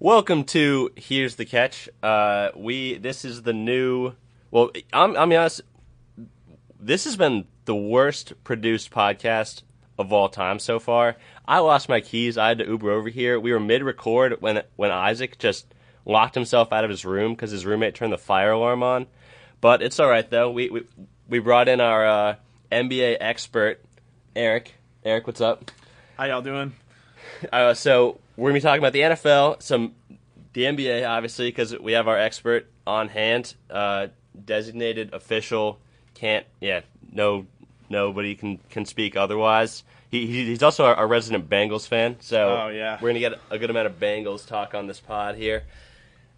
Welcome to Here's the Catch. Uh, we this is the new. Well, I'm I'm honest. This has been the worst produced podcast of all time so far. I lost my keys. I had to Uber over here. We were mid record when when Isaac just locked himself out of his room because his roommate turned the fire alarm on. But it's all right though. We we, we brought in our uh, NBA expert, Eric. Eric, what's up? How y'all doing? Uh, so we're gonna be talking about the NFL, some the NBA, obviously, because we have our expert on hand, uh, designated official. Can't, yeah, no, nobody can can speak otherwise. He, he he's also our, our resident Bengals fan, so Oh, yeah. we're gonna get a good amount of Bengals talk on this pod here.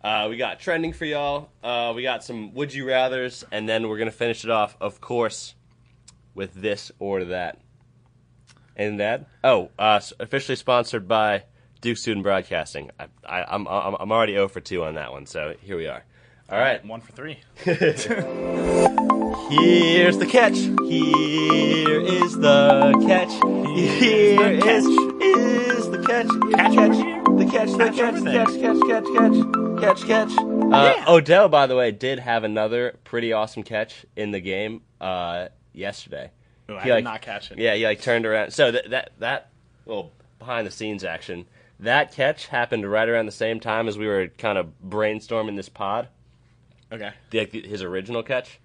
Uh, we got trending for y'all. Uh, we got some would you rather's, and then we're gonna finish it off, of course, with this or that. And that oh, uh, officially sponsored by Duke Student Broadcasting. I, I, I'm I'm I'm already 0 for two on that one, so here we are. All right, One for three. here's the catch. Here is the catch. Here the catch. is is the catch. Catch catch. The catch. The Catch catch. The catch. Catch. Catch. Catch. Catch. Catch. Uh, Yeah. Odell, by the way, did have another pretty awesome catch in the game uh, yesterday. Ooh, I did like- not catch it. Yeah, he like turned around. So that that that little behind the scenes action, that catch happened right around the same time as we were kind of brainstorming this pod, Okay. the, like, his original catch.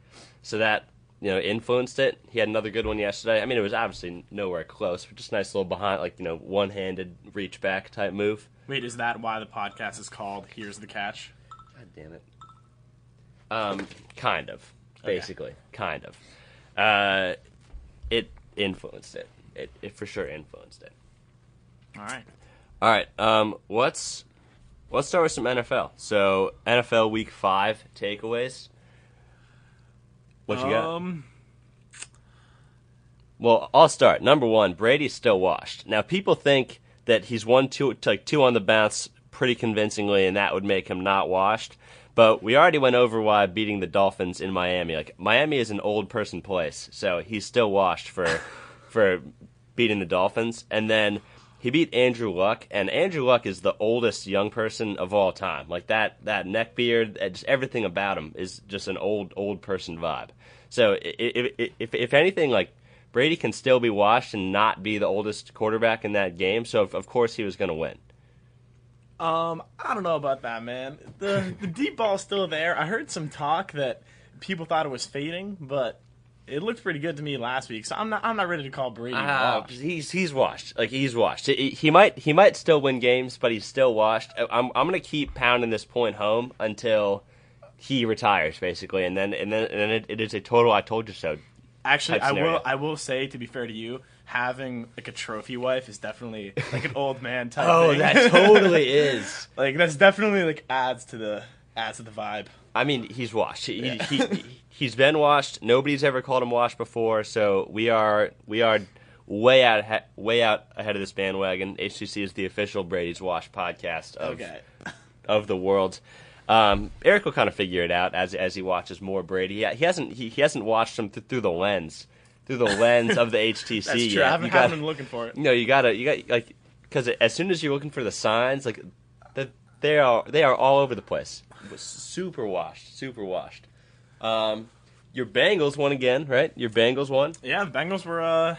So that you know influenced it. He had another good one yesterday. I mean, it was obviously nowhere close, but just a nice little behind, like you know, one handed reach back type move. Wait, is that why the podcast is called Here's the Catch? God damn it. Um, kind of, Okay. basically, kind of. Uh, it influenced it. It it for sure influenced it. All right. All right. Um, let's let's start with some NFL. So NFL Week Five takeaways. What you got? Um, Well, I'll start. Number one, Brady's still washed. Now, people think that he's won two, like two on the bounce pretty convincingly, and that would make him not washed. But we already went over why beating the Dolphins in Miami. Like Miami is an old person place, so he's still washed for for beating the Dolphins. And then he beat Andrew Luck, and Andrew Luck is the oldest young person of all time. Like that that neck beard, just everything about him is just an old old person vibe. So if if, if anything, like Brady can still be washed and not be the oldest quarterback in that game. So of, of course he was going to win. um, I don't know about that, man. The the deep ball's still there. I heard some talk that people thought it was fading, but it looked pretty good to me last week. So I'm not I'm not ready to call Brady Ah, washed. he's he's washed. Like he's washed. He, he might he might still win games, but he's still washed. I'm I'm gonna keep pounding this point home until he retires, basically, and then and then and then it, it is a total I told you so. Actually, I will I will say to be fair to you, having like a trophy wife is definitely like an old man type. Oh, thing. that totally is. like that's definitely like adds to the adds to the vibe. I mean, he's washed. He, he, he he's been washed. Nobody's ever called him washed before, so we are we are way out way out ahead of this bandwagon. HTC is the official Brady's Wash podcast of Okay. of the world. Um, Eric will kind of figure it out as as he watches more Brady. He, he hasn't he, he hasn't watched him th- through the lens through the lens of the HTC. That's true. yet. I haven't, You gotta- haven't been looking for it. no, you gotta you got like because as soon as you're looking for the signs, like that they are they are all over the place. Super washed, super washed. Um, your Bengals won again, right? Your Bengals won. Yeah, the Bengals were uh,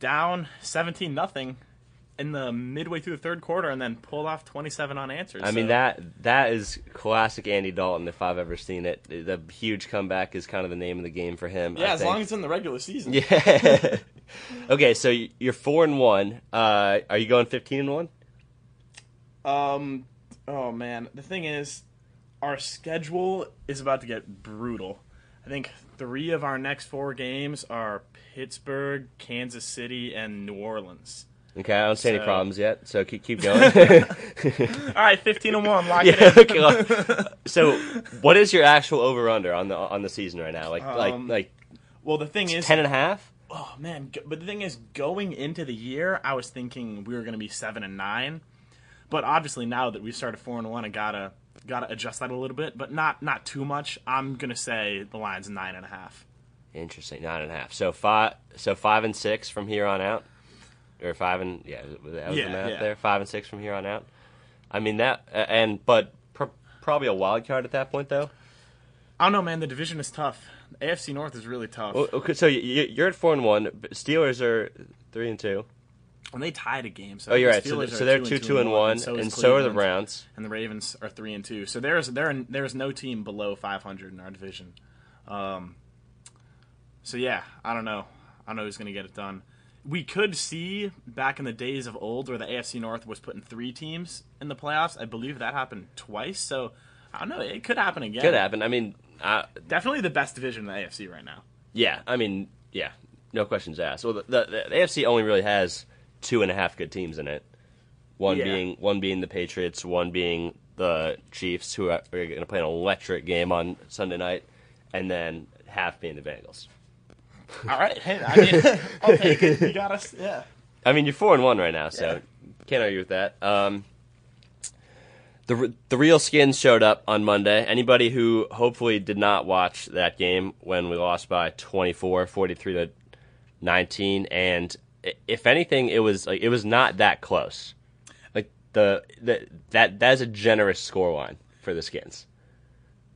down seventeen nothing in the midway through the third quarter, and then pulled off twenty seven unanswered. I mean that that is classic Andy Dalton if I've ever seen it. The huge comeback is kind of the name of the game for him. Yeah, I as think. long as it's in the regular season. Yeah. okay, so you're four and one. Uh, are you going fifteen and one? Um. Oh man, the thing is, our schedule is about to get brutal. I think three of our next four games are Pittsburgh, Kansas City, and New Orleans. Okay, I don't see any problems yet. So keep keep going. All right, fifteen and one. Lock yeah. it in. Okay. so, what is your actual over under on the on the season right now? Like like Um, like Well, the thing is, ten and a half. Oh man, but the thing is, going into the year, I was thinking we were going to be seven and nine, but obviously now that we started four and one, I gotta gotta adjust that a little bit, but not not too much. I'm gonna say the line's nine and a half. Interesting, nine and a half. So five so five and six from here on out, or five and yeah, that was Yeah, the math yeah. there. Five and six from here on out. I mean that, uh, and but pr- probably a wild card at that point though. I don't know, man. The division is tough. AFC North is really tough. Well, okay, so you, you're at four and one. Steelers are three and two. And they tied a game. So Oh, you're right. So, Steelers so they're two, two and one, is and so are the Browns. and the Ravens are three and two. So there's there there's no team below 500 in our division. Um, so yeah, I don't know. I don't know who's going to get it done. We could see back in the days of old where the AFC North was putting three teams in the playoffs. I believe that happened twice. So I don't know. It could happen again. Could happen. I mean, uh, Definitely the best division in the AFC right now. yeah. I mean, yeah. No questions asked. Well, the, the, the AFC only really has two and a half good teams in it. One Yeah. being one being the Patriots, one being the Chiefs, who are, are going to play an electric game on Sunday night, and then half being the Bengals. All right. Hey, I mean, I'll take it. You got us. Yeah. I mean, you're four and one right now, so Yeah. can't argue with that. Um, the the real skins showed up on Monday. Anybody who hopefully did not watch that game when we lost by 24, 43 to 19, and if anything, it was like it was not that close. Like the, the that that is a generous scoreline for the skins.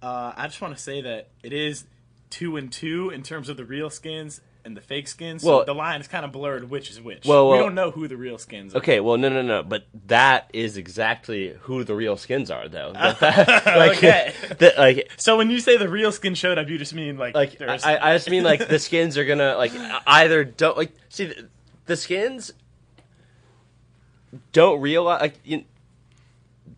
Uh, I just want to say that it is two and two in terms of the real skins and the fake skins. So Well- the line is kind of blurred, which is which. Well, we don't know who the real skins are. Okay, well, no, no, no, but that is exactly who the real skins are, though. like, Okay. the- like So when you say the real skin showed up, you just mean like, like there's I, I just mean like the skins are gonna like either don't like see the, the skins don't realize like you,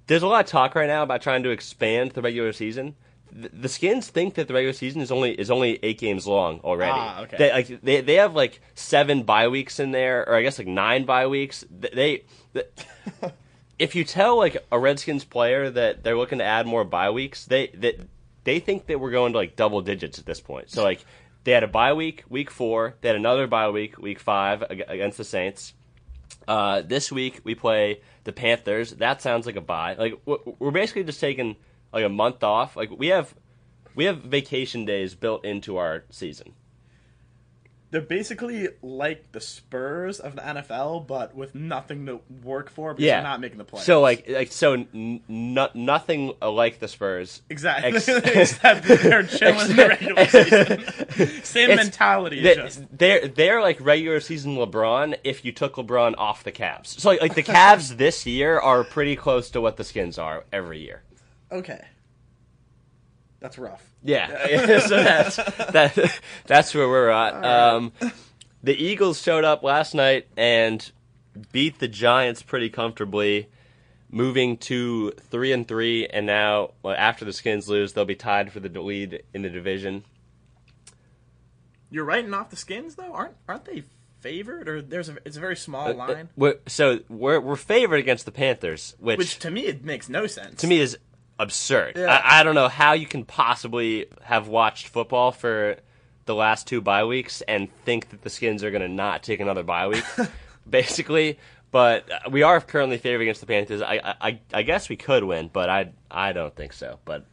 there's a lot of talk right now about trying to expand the regular season. The, the skins think that the regular season is only is only eight games long already. Ah, okay. They like they they have like seven bye weeks in there, or I guess like nine bye weeks. They, they if you tell like a Redskins player that they're looking to add more bye weeks, they that they think that we're going to like double digits at this point. So like they had a bye week, week four. They had another bye week, week five against the Saints. Uh, this week we play the Panthers. That sounds like a bye. Like we're basically just taking like a month off. Like we have we have vacation days built into our season. They're basically like the Spurs of the NFL, but with nothing to work for because Yeah, they're not making the playoffs. So like like so n- n- nothing like the Spurs. exactly, ex- except they're chilling in the regular season. Same It's- mentality. They, just they're they're like regular season LeBron if you took LeBron off the Cavs. So like, like the Cavs this year are pretty close to what the Skins are every year. okay. That's rough. Yeah, so that's that, that's where we're at. Um, the Eagles showed up last night and beat the Giants pretty comfortably, moving to three and three. And now, well, after the Skins lose, they'll be tied for the lead in the division. You're writing off the skins though, aren't aren't they favored? Or there's a it's a very small line, We're, so we're we're favored against the Panthers, which, which to me it makes no sense. to me is absurd. Yeah. I, I don't know how you can possibly have watched football for the last two bye weeks and think that the Skins are going to not take another bye week, basically. But we are currently favored against the Panthers. I, I I guess we could win, but I I don't think so. But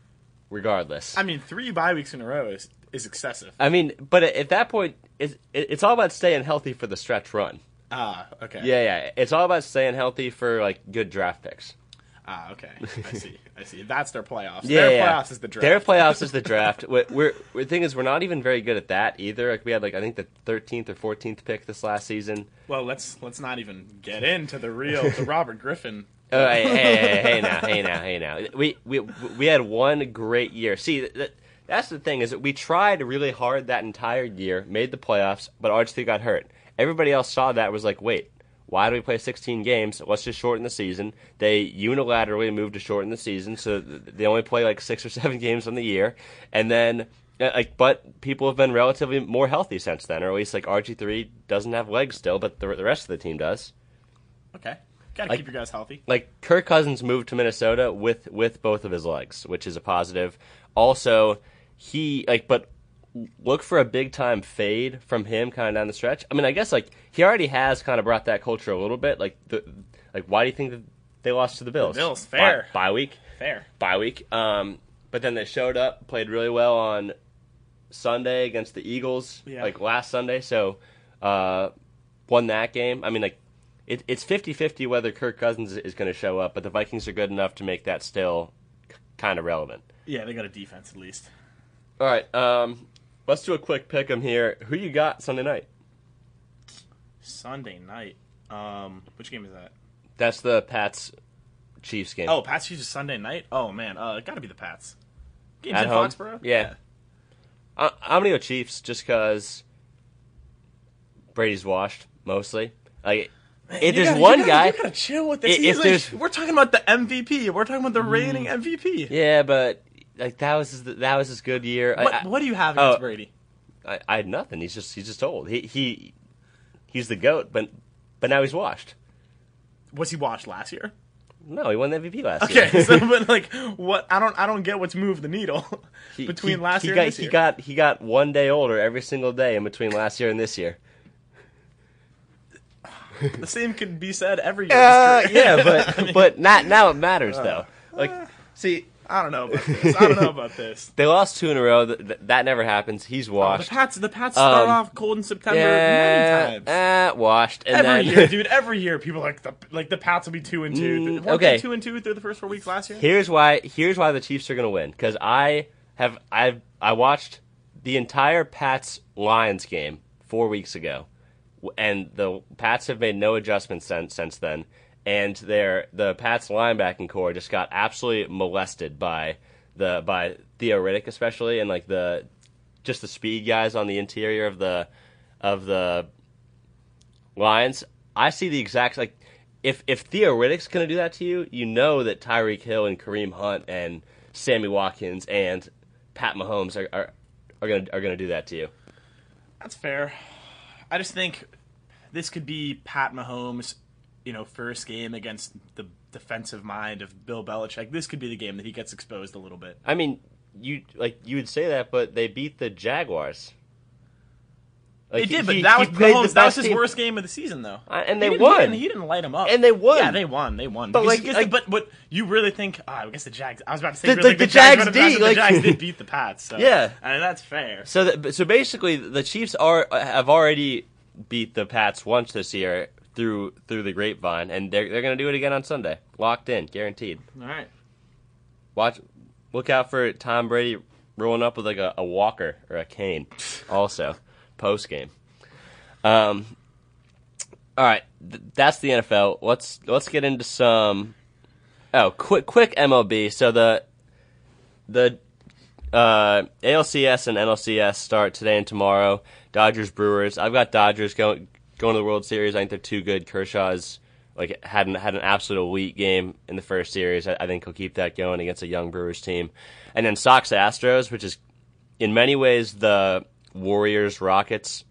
regardless, I mean, three bye weeks in a row is is excessive. I mean, but at that point, it's it's all about staying healthy for the stretch run. Ah, okay. Yeah, yeah. It's all about staying healthy for like good draft picks. Ah, okay. I see. I see. That's their playoffs. Yeah, their yeah. playoffs is the draft. Their playoffs is the draft. We're, we're the thing is we're not even very good at that either. Like we had like I think the 13th or 14th pick this last season. well, let's let's not even get into the real the Robert Griffin. Oh, hey, hey, hey, hey now, hey now, hey now. We we we had one great year. See, that, that's the thing is that we tried really hard that entire year, made the playoffs, but RG3 got hurt. Everybody else saw that was like, wait, why do we play 16 games? Let's just shorten the season. They unilaterally moved to shorten the season, so they only play like six or seven games on the year, and then. uh, Like, but people have been relatively more healthy since then, or at least like RG3 doesn't have legs still, but the, the rest of the team does. Okay, gotta Like- keep your guys healthy. like Kirk Cousins moved to Minnesota with with both of his legs, which is a positive. Also, he like but look for a big time fade from him kind of down the stretch. I mean, I guess like he already has kind of brought that culture a little bit. Like the like why do you think that they lost to the Bills? Bills, fair. Bye, bye week. Fair. Bye week. Um, but then they showed up, played really well on Sunday against the Eagles, Yeah. like last Sunday. So, uh, won that game. I mean, like it, it's 50-50 whether Kirk Cousins is going to show up, but the Vikings are good enough to make that still kind of relevant. Yeah, they got a defense at least. All right, um, let's do a quick pick 'em here. Who you got Sunday night? Sunday night. Um, which game is that? That's the Pats Chiefs game. Oh, Pats Chiefs is Sunday night. Oh man, uh, got to be the Pats. Games At in home? Foxborough. Yeah. I, I'm gonna go Chiefs just because Brady's washed mostly. Like, if You there's gotta- one you gotta- guy, you gotta chill with this. I- He's if like- there's- Mm. we're talking about the MVP. We're talking about the reigning MVP. yeah, but like that was his, that was his good year. What, I, what do you have against Oh. Brady? I, I had nothing. He's just he's just old. He he he's the goat, but but now he's washed. Was he washed last year? No, he won the MVP last Okay, year. Okay, so but like, what? I don't, I don't get what's moved the needle He- between he- last he year got, and this he year. got he got one day older every single day in between last year and this year. the same could be said every year. Uh, of his career. yeah, but but not now. It matters though. Like, see, I don't know about this. I don't know about this. they lost two in a row. That, that never happens. He's The washed. Pats, the Pats start Um, off cold in September yeah, many times. eh, washed. And every then year, dude. Every year, people like the like the Pats will be two and two. Mm, okay. two and two through the first four weeks last year. here's why. Here's why the Chiefs are going to win. Because I have I've I watched the entire Pats Lions game four weeks ago, and the Pats have made no adjustments since since then. And their the Pats linebacking corps just got absolutely molested by the by Theo Riddick especially, and like the just the speed guys on the interior of the of the Lions. I see the exact like if if Theo Riddick's gonna do that to you, you know that Tyreek Hill and Kareem Hunt and Sammy Watkins and Pat Mahomes are are, are gonna are gonna do that to you. That's fair. I just think this could be Pat Mahomes, you know, first game against the defensive mind of Bill Belichick. This could be the game that he gets exposed a little bit. I mean, you like you would say that, but they beat the Jaguars. They Like, did, but he- that he was Mahomes. That was his team. worst game of the season, though. Uh, and they didn't- won. He didn't, he didn't light him up, And they won. Yeah, they won. They won. But, Because- like- like- but what you really think? ah, I guess the Jags. I was about to say, The- really the- the the, Jags, Jags would have- D, the Jags did beat the Pats. So. Yeah. I mean that's fair. So that, so basically, the Chiefs are have already beat the Pats once this year through through the grapevine, and they're they're going to do it again on Sunday, locked in, guaranteed. All right. Watch, look out for Tom Brady rolling up with like a, a walker or a cane, also post game. Um, all right, th- that's the NFL. Let's let's get into some. Oh, quick quick MLB. So the the uh, ALCS and NLCS start today and tomorrow. Dodgers Brewers. I've got Dodgers going going to the World Series. I think they're too good. Kershaw's like had an, had an absolute elite game in the first series. I, I think he'll keep that going against a young Brewers team. And then Sox Astros, which is in many ways the Warriors Rockets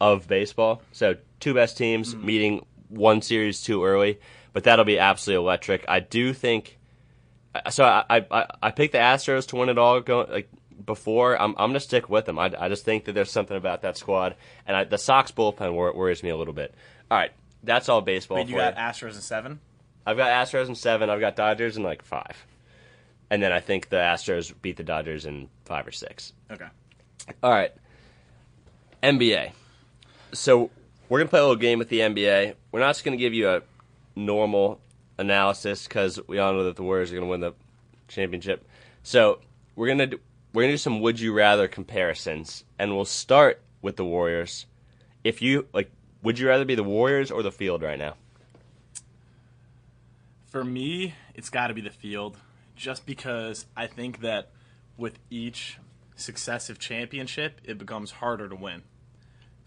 of baseball. So two best teams hmm. meeting one series too early, but that'll be absolutely electric. I do think. So I I, I- I picked the Astros to win it all. Going like before, I'm I'm gonna stick with them. I, I just think that there's something about that squad, and I, the Sox bullpen wor- worries me a little bit. All right, that's all baseball. Wait, you got Astros in seven. I've got Astros in seven. I've got Dodgers in like five, and then I think the Astros beat the Dodgers in five or six. Okay. All right. NBA. So we're gonna play a little game with the NBA. We're not just gonna give you a normal analysis because we all know that the Warriors are gonna win the championship. So we're gonna we're gonna do some would you rather comparisons, and we'll start with the Warriors. If you like, would you rather be the Warriors or the field right now? For me, it's got to be the field, just because I think that with each successive championship, it becomes harder to win.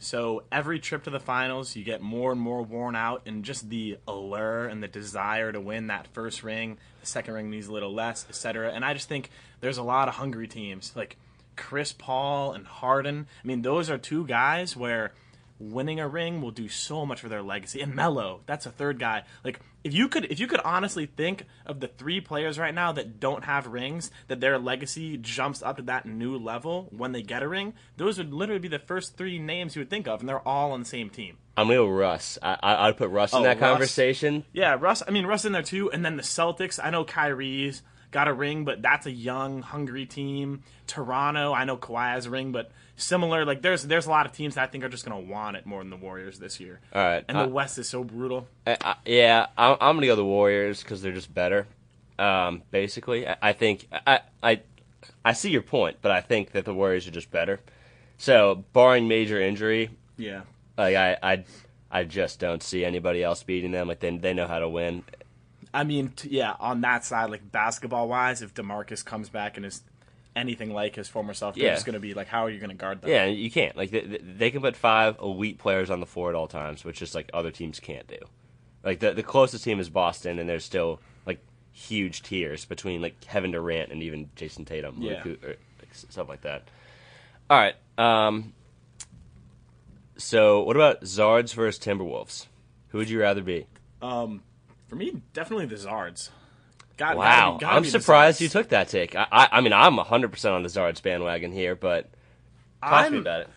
So every trip to the finals, you get more and more worn out, and just the allure and the desire to win that first ring, the second ring needs a little less, etc. And I just think there's a lot of hungry teams like Chris Paul and Harden. I mean, those are two guys where winning a ring will do so much for their legacy. And Melo, that's a third guy. Like if you could if you could honestly think of the three players right now that don't have rings, that their legacy jumps up to that new level when they get a ring, those would literally be the first three names you would think of, and they're all on the same team. I'm gonna go Russ. I, I I'd put Russ in Oh, that Russ. conversation. Yeah, Russ. I mean, Russ in there too, and then the Celtics. I know Kyrie's got a ring, but that's a young, hungry team. Toronto, I know Kawhi has a ring, but similar. Like there's there's a lot of teams that I think are just going to want it more than the Warriors this year. All right, And I- the West is so brutal. I, I, yeah, I'm, I'm gonna go the Warriors because they're just better. Um, basically, I, I think I, I I see your point, but I think that the Warriors are just better. So, barring major injury, Yeah. like I I, I just don't see anybody else beating them. Like they they know how to win. I mean, t- yeah, on that side, like basketball wise, if Demarcus comes back and is anything like his former self, Yeah. just going to be like, how are you going to guard them? Yeah, you can't. Like they, they can put five elite players on the floor at all times, which is like other teams can't do. Like the the closest team is Boston, and there's still like huge tiers between like Kevin Durant and even Jayson Tatum, Yeah. Luke, or, like, stuff like that. All right. Um. So what about Zards versus Timberwolves? Who would you rather be? Um, for me, definitely the Zards. Got, Wow, gotta be- gotta I'm surprised you took that take. I, I I mean I'm 100 percent on the Zards bandwagon here, but talk to me I'm- about it.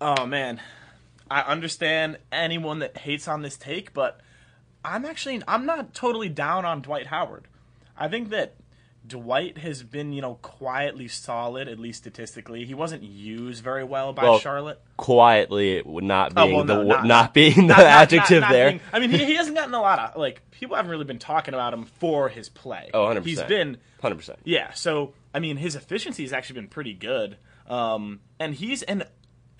Oh man, I understand anyone that hates on this take, but I'm actually I'm not totally down on Dwight Howard. I think that Dwight has been you know quietly solid, at least statistically. He wasn't used very well by Well, Charlotte. quietly not Oh, well, the no, wo- not- not, being the Not- adjective not- there. being- I mean, he, he hasn't gotten a lot of like people haven't really been talking about him for his play. Oh, 100%. He's been Hundred percent. Yeah, so I mean, his efficiency has actually been pretty good, um, and he's and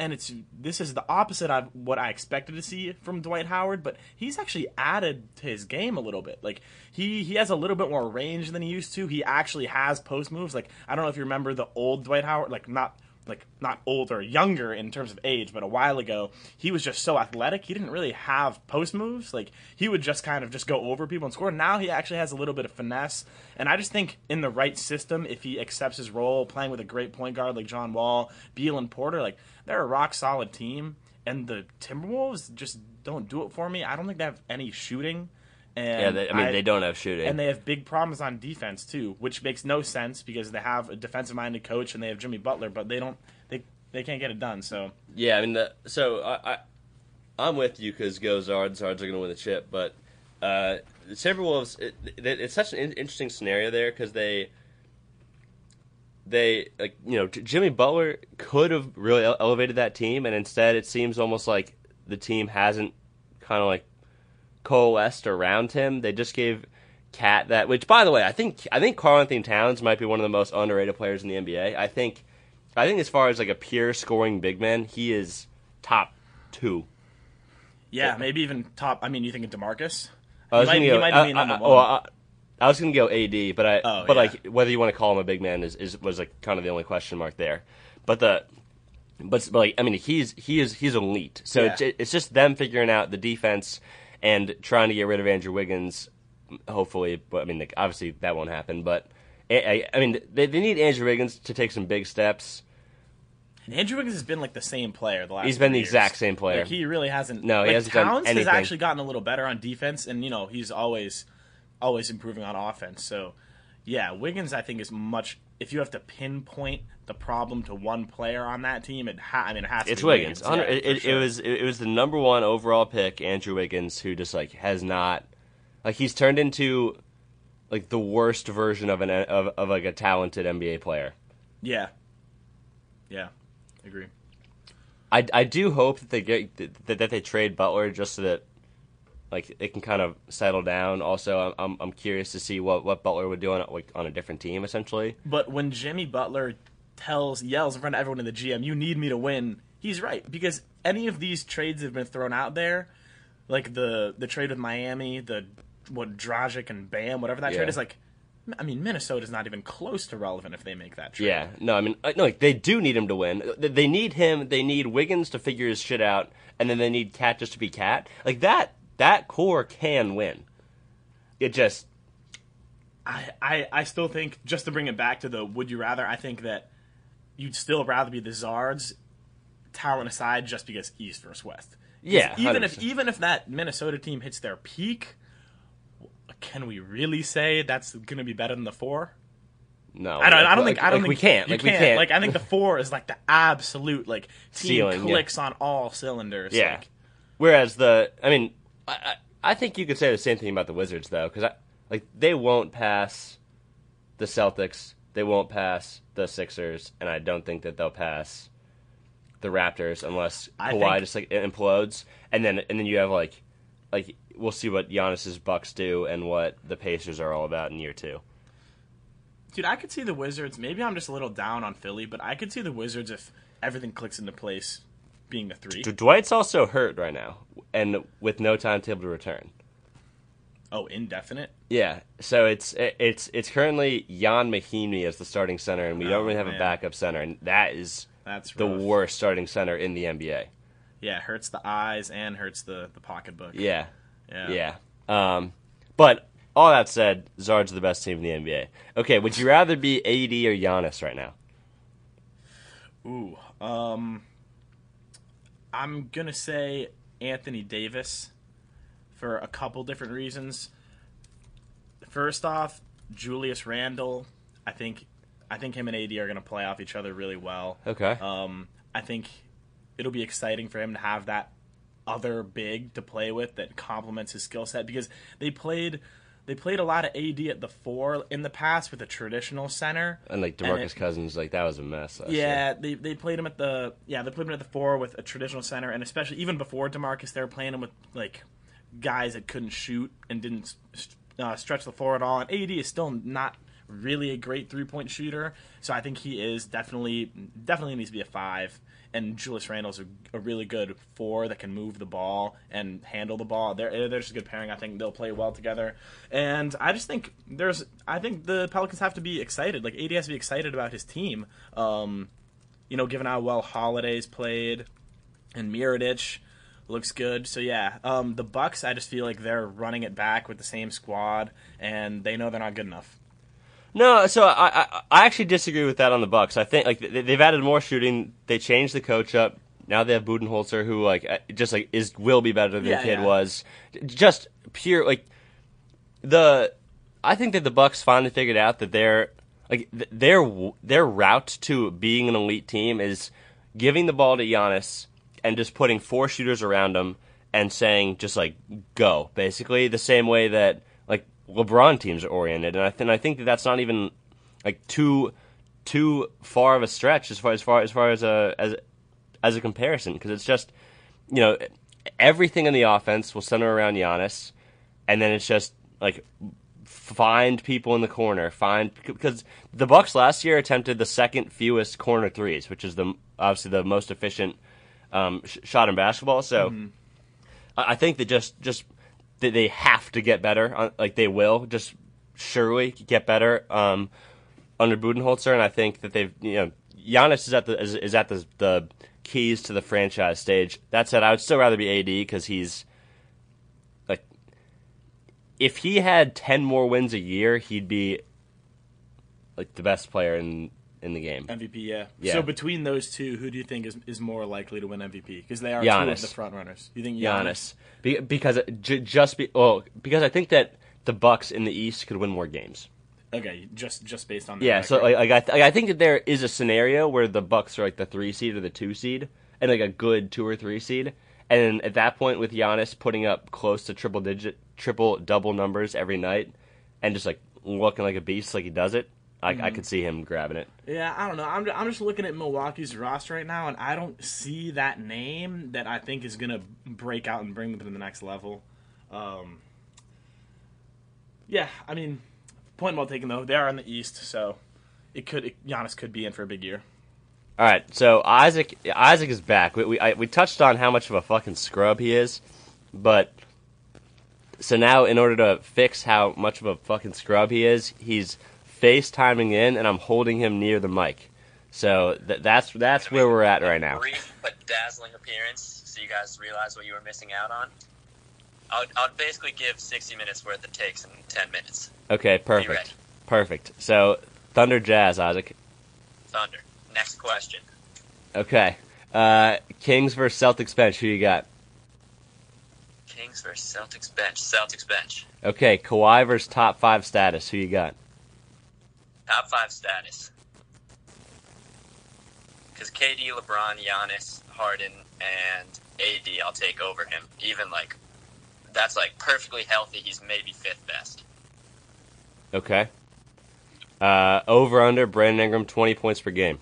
and it's this is the opposite of what I expected to see from Dwight Howard, but he's actually added to his game a little bit. Like he he has a little bit more range than he used to. He actually has post moves. Like I don't know if you remember the old Dwight Howard, like not like not older, younger in terms of age, but a while ago, he was just so athletic. He didn't really have post moves. Like he would just kind of just go over people and score. Now he actually has a little bit of finesse, and I just think in the right system, if he accepts his role, playing with a great point guard like John Wall, Beal, and Porter, like they're a rock solid team. And the Timberwolves just don't do it for me. I don't think they have any shooting. And Yeah, they, I mean they don't have shooting. and they have big problems on defense too, which makes no sense because they have a defensive-minded coach and they have Jimmy Butler, but they don't they they can't get it done. So yeah, I mean the so I, I I'm with you because go Zards. Zards are going to win the chip, but uh, the Timberwolves. It, it, it's such an in- interesting scenario there because they they like you know Jimmy Butler could have really elevated that team, and instead it seems almost like the team hasn't kind of like coalesced around him. They just gave KAT that, which by the way, I think I think Karl-Anthony Towns might be one of the most underrated players in the NBA. I think I think as far as like a pure scoring big man, he is top two. yeah, maybe even top. I mean, you think of Demarcus? I was he might, gonna he go, might I, be number I- one. well, I, I was gonna go AD, but I Oh, but yeah. like whether you want to call him a big man is, is was like kind of the only question mark there. But the but, but like I mean he's he is he's elite. So Yeah. it's, it's just them figuring out the defense and trying to get rid of Andrew Wiggins. Hopefully, but I mean like, obviously that won't happen. But I, I, I mean they, they need Andrew Wiggins to take some big steps. Andrew Wiggins has been like the same player the last. He's been the exact same player. Like, he really hasn't. No, he like, hasn't done Towns has actually gotten a little better on defense, and you know he's always always improving on offense. So yeah, Wiggins I think is much. If you have to pinpoint the problem to one player on that team, it ha- I mean it has to It's be Wiggins. Yeah, it, it, it was it, was the number one overall pick, Andrew Wiggins, who just like has not like he's turned into like the worst version of an of, of like a talented NBA player. Yeah. Yeah. Agree. I, I do hope that they get that, that they trade Butler just so that like it can kind of settle down. Also, I'm I'm, I'm curious to see what, what Butler would do on a, like on a different team essentially. But when Jimmy Butler tells, yells in front of everyone in the GM, "You need me to win," he's right because any of these trades that have been thrown out there, like the the trade with Miami, the what Dragic and Bam, whatever that Yeah. trade is, like, I mean, Minnesota's not even close to relevant if they make that trade. Yeah, no, I mean, uh, no, like, they do need him to win. They- They need him. They need Wiggins to figure his shit out, and then they need KAT just to be KAT. Like that, that core can win. It just, I, I I still think just to bring it back to the would you rather, I think that you'd still rather be the Zards, talent aside, just because East versus West. Yeah, even if 100%. even if that Minnesota team hits their peak, can we really say that's going to be better than the four? no. I don't. I don't like- think. I don't like think we can't. you Like we can't. Like I think the four is like the absolute like team Ceiling, yeah. clicks on all cylinders. Yeah. Like, Whereas the, I mean, I, I I think you could say the same thing about the Wizards though, because like they won't pass the Celtics. They won't pass the Sixers, and I don't think that they'll pass the Raptors unless I Kawhi think- just like implodes, and then and then you have like like we'll see what Giannis's Bucks do and what the Pacers are all about in year two. Dude, I could see the Wizards. Maybe I'm just a little down on Philly, but I could see the Wizards if everything clicks into place being the three. D- Dwight's also hurt right now, and with no timetable to return. Oh, indefinite? Yeah, so it's it's it's currently Ian Mahinmi as the starting center, and we don't Oh, really have a backup center, and that is That's the rough. worst starting center in the NBA. Yeah, it hurts the eyes and hurts the, the pocketbook. Yeah, Yeah. yeah. Um, but all that said, Zard's the best team in the NBA. Okay, would you rather be AD or Giannis right now? Ooh. Um I'm gonna say Anthony Davis for a couple different reasons. First off, Julius Randle. I think I think him and AD are gonna play off each other really well. Okay. Um, I think it'll be exciting for him to have that other big to play with that complements his skill set because they played they played a lot of AD at the four in the past with a traditional center. and like and Demarcus it- Cousins, like that was a mess. year. Yeah, they they played him at the yeah they played him at the four with a traditional center, and especially even before Demarcus, they were playing him with like guys that couldn't shoot and didn't uh, stretch the floor at all. And AD is still not really a great three point shooter, so I think he is definitely definitely needs to be a five. And Julius Randle's a, a really good four that can move the ball and handle the ball. They're they're just a good pairing. I think they'll play well together. And I just think there's I think the Pelicans have to be excited. Like AD has to be excited about his team. Um, you know, given how well Holiday's played and Mirotic looks good. So yeah, um, the Bucks. I just feel like they're running it back with the same squad, and they know they're not good enough. No, so I, I I actually disagree with that on the Bucks. I think like they- they've added more shooting. They changed the coach up. Now they have Budenholzer, who like uh, just like is will be better than Yeah, the kid yeah. was. Just pure like the. I think that the Bucks finally figured out that their like their their route to being an elite team is giving the ball to Giannis and just putting four shooters around him and saying just like go basically the same way that LeBron teams are oriented and I think I think that that's not even like too too far of a stretch as far as far as far as a as as a comparison because it's just you know everything in the offense will center around Giannis and then it's just like find people in the corner find because the Bucks last year attempted the second fewest corner threes which is the obviously the most efficient um, sh- shot in basketball so I I think that just just that they have to get better uh, like they will just surely get better um, under Budenholzer and I think that they've you know Giannis is at the is, is at the the keys to the franchise stage. That said I would still rather be AD because he's like if he had 10 more wins a year, he'd be like the best player in in the game. MVP, yeah. Yeah. So between those two, who do you think is, is more likely to win MVP? Because they are two of the front runners. You think Giannis, Giannis? Be, because j- just be well, because I think that the Bucks in the East could win more games. Okay, just just based on that. Yeah, so like, like I, th- I think that there is a scenario where the Bucks are like the three seed or the two seed, and like a good two or three seed, and at that point with Giannis putting up close to triple digit, triple double numbers every night, and just like looking like a beast like he does it, I, I could see him grabbing it. Yeah, I don't know. I'm, I'm just looking at Milwaukee's roster right now, and I don't see that name that I think is going to break out and bring them to the next level. Um, yeah, I mean, point well taken though. They are in the East, so it could it, Giannis could be in for a big year. All right, so Isaac Isaac is back. We we, I, we touched on how much of a fucking scrub he is, but so now in order to fix how much of a fucking scrub he is, he's FaceTiming in, and I'm holding him near the mic. So th- that's that's where we're at right now. Brief but dazzling appearance, so you guys realize what you were missing out on. I'll, I would basically give 60 minutes worth of takes in 10 minutes. Okay, perfect, perfect. So Thunder Jazz, Isaac. Thunder. Next question. Okay, uh, Kings versus Celtics bench. Who you got? Kings versus Celtics bench. Celtics bench. Okay, Kawhi versus top five status. Who you got? Top five status. Because KD, LeBron, Giannis, Harden, and AD, I'll take over him. Even like, that's like perfectly healthy. He's maybe fifth best. Okay. Uh, over under Brandon Ingram twenty points per game.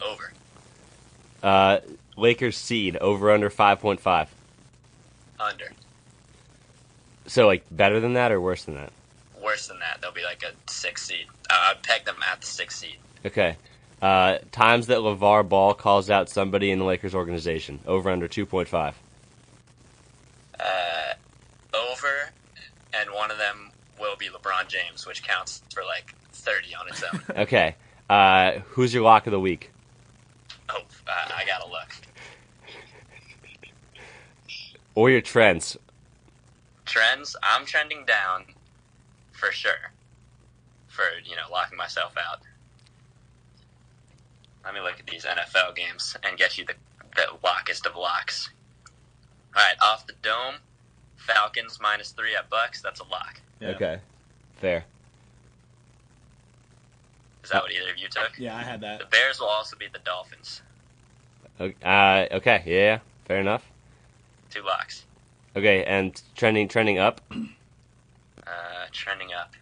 Over. Uh, Lakers seed over under five point five. Under. So like better than that or worse than that? Worse than that, they'll be like a six seed. Uh, I'd peg them at the six seed. Okay. Uh, times that LaVar Ball calls out somebody in the Lakers organization. Over under 2.5. Uh, over, and one of them will be LeBron James, which counts for like 30 on its own. Okay. Uh, who's your lock of the week? oh, I gotta look. Or your trends? Trends, I'm trending down for sure. For, you know, locking myself out. Let me look at these NFL games and get you the, the lockest of locks. Alright, off the dome, Falcons minus three at Bucs, that's a lock. Yeah. Okay. Fair. Is that what either of you took? Yeah, I had that. The. Bears will also beat the Dolphins. Okay. Uh, okay. Yeah. Fair enough. Two locks. Okay. And trending trending up. Uh, trending up.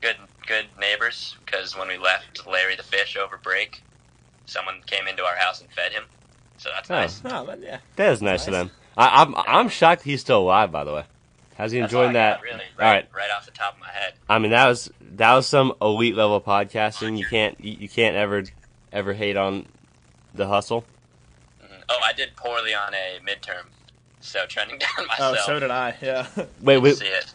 Good, good neighbors. Because when we left Larry the fish over break, someone came into our house and fed him. So that's Oh. nice. No, that, yeah. That is nice of them. I, I'm I'm shocked he's still alive. By the way, how's he That's enjoying that? got, really. All right. right off the top of my head. I mean that was that was some elite level podcasting. You can't you, you can't ever ever hate on the hustle. Mhm. Oh, I did poorly on a midterm, so trending down myself. Oh, myself. so did I. Yeah. Wait, Didn't wait see it.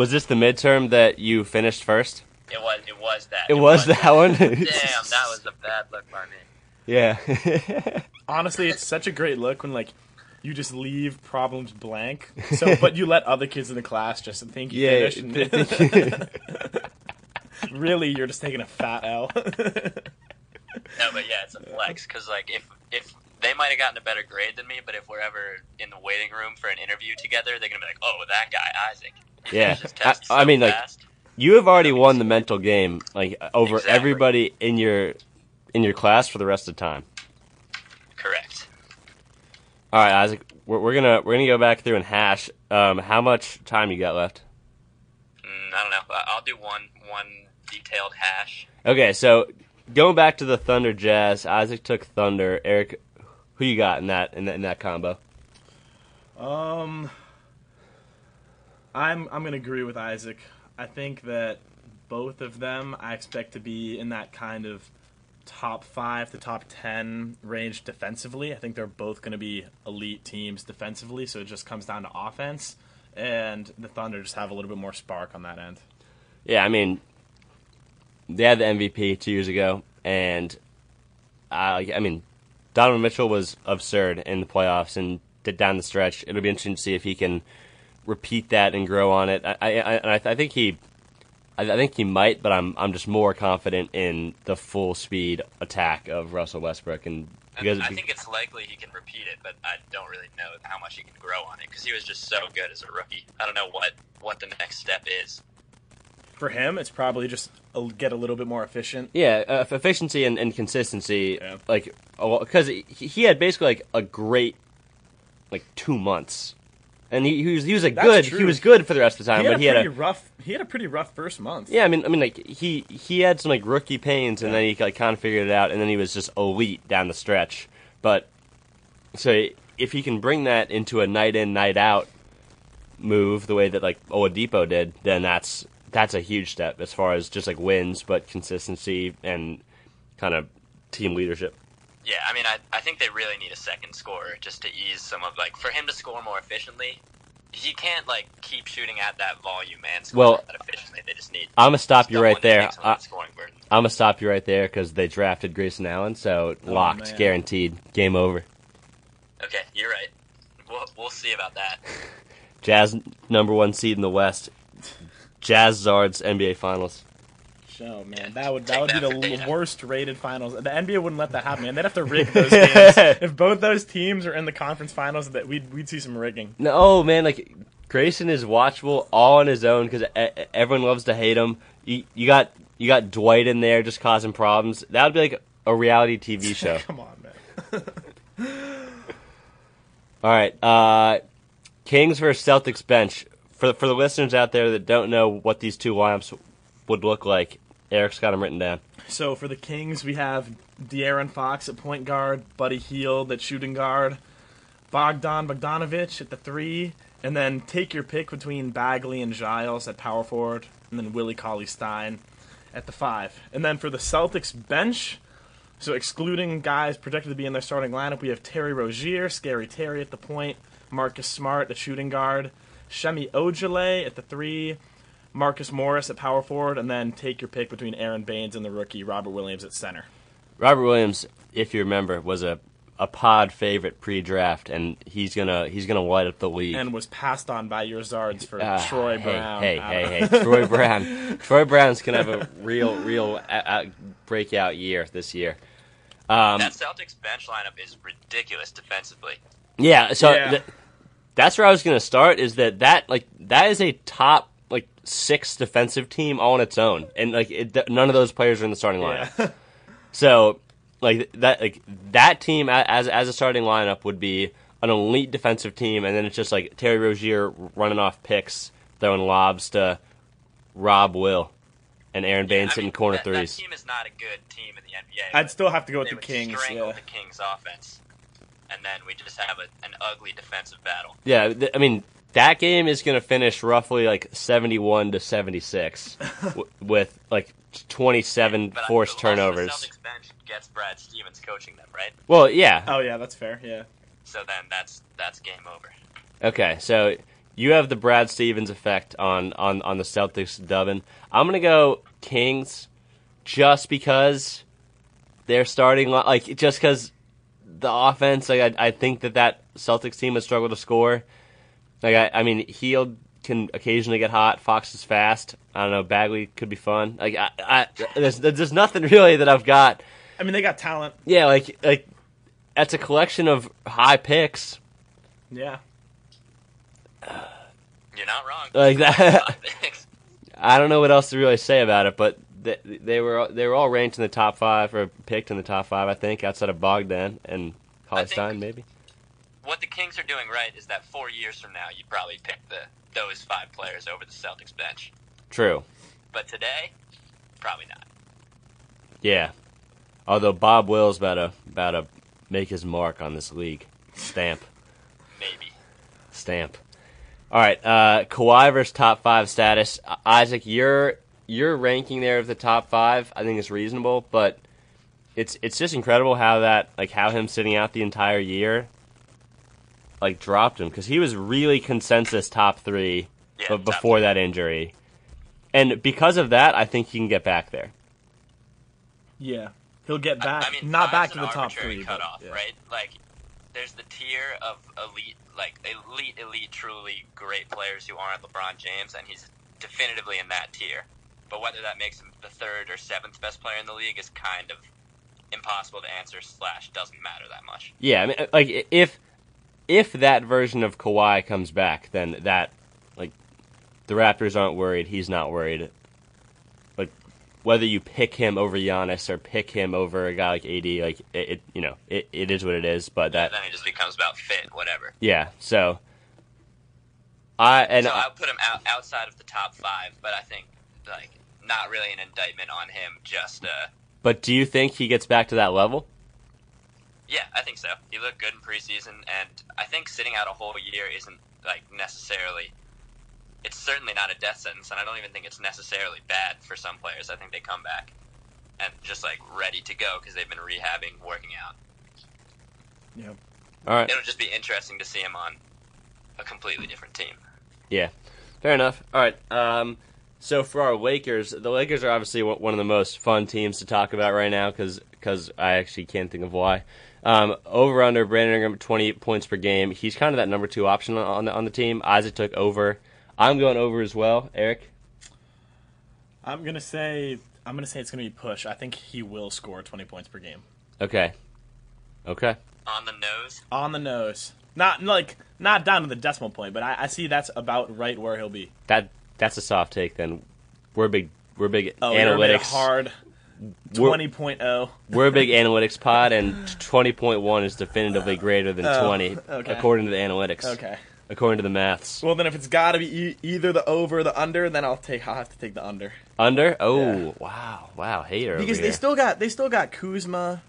Was this the midterm that you finished first? It was. It was that. It was that one? Damn, that was a bad look by me. Yeah. Honestly, it's such a great look when like you just leave problems blank. So, but you let other kids in the class just think you yeah. finished. And really, you're just taking a fat L. No, but yeah, it's a flex because like if if they might have gotten a better grade than me, but if we're ever in the waiting room for an interview together, they're gonna be like, "Oh, that guy Isaac." Yeah. I- tests I so mean, like, you have already won the mental game like over Exactly. everybody in your in your class for the rest of the time. correct. All right, Isaac, we're, we're gonna we're gonna go back through and hash. Um, how much time you got left? Mm, I don't know. I'll do one one detailed hash. Okay, so going back to the Thunder Jazz, Isaac took Thunder. Eric, who you got in that in that, in that combo? Um, I'm I'm gonna agree with Isaac. I think that both of them I expect to be in that kind of top five to top ten range defensively. I think they're both gonna be elite teams defensively, so it just comes down to offense. And the Thunder just have a little bit more spark on that end. Yeah, I mean, they had the MVP two years ago, and uh, I mean, Donovan Mitchell was absurd in the playoffs and did down the stretch. It'll be interesting to see if he can repeat that and grow on it. I, I, I, I think he, I, I think he might, but I'm, I'm just more confident in the full speed attack of Russell Westbrook, and I, because I think it's likely he can repeat it, but I don't really know how much he can grow on it because he was just so good as a rookie. I don't know what what the next step is. For him, it's probably just a, get a little bit more efficient. Yeah, uh, efficiency and, and consistency. Yeah. Like, because he, he had basically like a great, like two months, and he, he was he was like That's good. He was good for the rest of the time, He had but a he had pretty a rough. He had a pretty rough first month. yeah. I mean, I mean, like he he had some like rookie pains, and then he like kind of figured it out, and then he was just elite down the stretch. But so if he can bring that into a night in night out move, the way that like Oladipo did, then that's that's a huge step as far as just like wins, but consistency and kind of team leadership. Yeah, I mean, I, I think they really need a second scorer just to ease some of like for him to score more efficiently. He can't like keep shooting at that volume and score Well, that efficiently. They just need. I'm gonna stop you right there. I, scoring I'm gonna stop you right there because they drafted Grayson Allen, so oh, locked, man. guaranteed, game over. Okay, you're right. We'll we'll see about that. Jazz number one seed in the West. Jazz Zards NBA Finals. Oh man, that would that would be the worst rated finals. The NBA wouldn't let that happen, man. They'd have to rig those games. if both those teams are in the conference finals, that we'd we'd see some rigging. No, oh, man, like Grayson is watchable all on his own because everyone loves to hate him. You, you got you got Dwight in there just causing problems. That would be like a reality TV show. Come on, man. All right, uh, Kings versus Celtics bench. For for the listeners out there that don't know what these two lineups would look like, Eric's got them written down. So for the Kings, we have De'Aaron Fox at point guard, Buddy Hield at shooting guard, Bogdan Bogdanovich at the three, and then take your pick between Bagley and Giles at power forward, and then Willie Cauley Stein at the five. And then for the Celtics bench, so excluding guys projected to be in their starting lineup, we have Terry Rozier, Scary Terry at the point, Marcus Smart at shooting guard, Semi Ojeleye at the three, Marcus Morris at power forward, and then take your pick between Aron Baynes and the rookie Robert Williams at center. Robert Williams, if you remember, was a a pod favorite pre-draft, and he's gonna he's gonna light up the league. And was passed on by your Zards for Ah, Troy hey, Brown. Hey, I hey, hey. Troy Brown. Troy Brown's gonna have a real, real uh, uh, breakout year this year. Um, that Celtics bench lineup is ridiculous defensively. yeah, so Yeah. th- that's where I was gonna start. Is that that like that is a top like six defensive team all on its own, and like it, th- none of those players are in the starting lineup. Yeah. So like that like that team as as a starting lineup would be an elite defensive team, and then it's just like Terry Rozier running off picks, throwing lobs to Rob Will and Aron Baynes I mean, hitting corner that, threes. That team is not a good team in the NBA. I'd still have to go with they the would Kings. strangle Yeah. the Kings offense, and then we just have a, an ugly defensive battle. Yeah, th- I mean that game is going to finish roughly like seventy-one to seventy-six, w- with like twenty-seven But I- forced also turnovers. The Celtics bench gets Brad Stevens coaching them, right? Well, yeah. Oh yeah, that's fair. Yeah. So then that's that's game over. Okay, so you have the Brad Stevens effect on on on the Celtics dubbing. I'm gonna go Kings, just because they're starting like just because the offense. Like I, I think that that Celtics team has struggled to score. Like I, I mean, Hield can occasionally get hot. Fox is fast. I don't know. Bagley could be fun. Like I, I there's there's nothing really that I've got. I mean, they got talent. Yeah, like like that's a collection of high picks. Yeah. You're not wrong. Like that. I don't know what else to really say about it, but they, they were they were all ranked in the top five or picked in the top five, I think, outside of Bogdan and Cauley-Stein, maybe. what the Kings are doing right is that four years from now, you'd probably pick the those five players over the Celtics bench. True. But today, probably not. Yeah. Although Bob Will's about to about to make his mark on this league. Stamp. Maybe. Stamp. All right, uh, Kawhi versus top five status. Isaac, your your ranking there of the top five, I think is reasonable, but it's it's just incredible how that like how him sitting out the entire year, like dropped him because he was really consensus top three, Yeah, but top before three. that injury, and because of that, I think he can get back there. Yeah. He'll get back. I mean, not back to the top arbitrary three. but, cutoff, yeah. right? Like, there's the tier of elite, like elite, elite, truly great players who aren't LeBron James, and he's definitively in that tier. But whether that makes him the third or seventh best player in the league is kind of impossible to answer. Slash, doesn't matter that much. Yeah, I mean, uh, like if if that version of Kawhi comes back, then that like the Raptors aren't worried. He's not worried. Like whether you pick him over Giannis or pick him over a guy like AD, like it, it you know, it, it is what it is. But that then it just becomes about fit, whatever. yeah, so I and so I'll put him out outside of the top five, but I think like not really an indictment on him. Just uh, but do you think he gets back to that level? Yeah, I think so. He looked good in preseason, and I think sitting out a whole year isn't like necessarily. It's certainly not a death sentence, and I don't even think it's necessarily bad for some players. I think they come back and just like ready to go because they've been rehabbing, working out. Yeah. All right. It'll just be interesting to see him on a completely different team. Yeah, fair enough. All right. Um, so for our Lakers, the Lakers are obviously one one of the most fun teams to talk about right now because because I actually can't think of why. Um, over under Brandon Ingram, twenty eight points per game. He's kind of that number two option on the on the team. Isaac took over. I'm going over as well. Eric. I'm gonna say I'm gonna say it's gonna be push. I think he will score 20 points per game Okay. Okay. On the nose, on the nose. Not like not down to the decimal point, but I, I see that's about right where he'll be. That that's a soft take. Then we're big. We're big Oh, analytics. hard. We're- 20.0. We're a big analytics pod, and twenty point one is definitively oh, greater than oh, twenty, okay. according to the analytics. Okay. according to the maths. Well, then if it's got to be e- either the over or the under, then I'll take. I'll have to take the under Under? Oh, Yeah. wow, wow, hater. because they here. still got they still got Kuzma,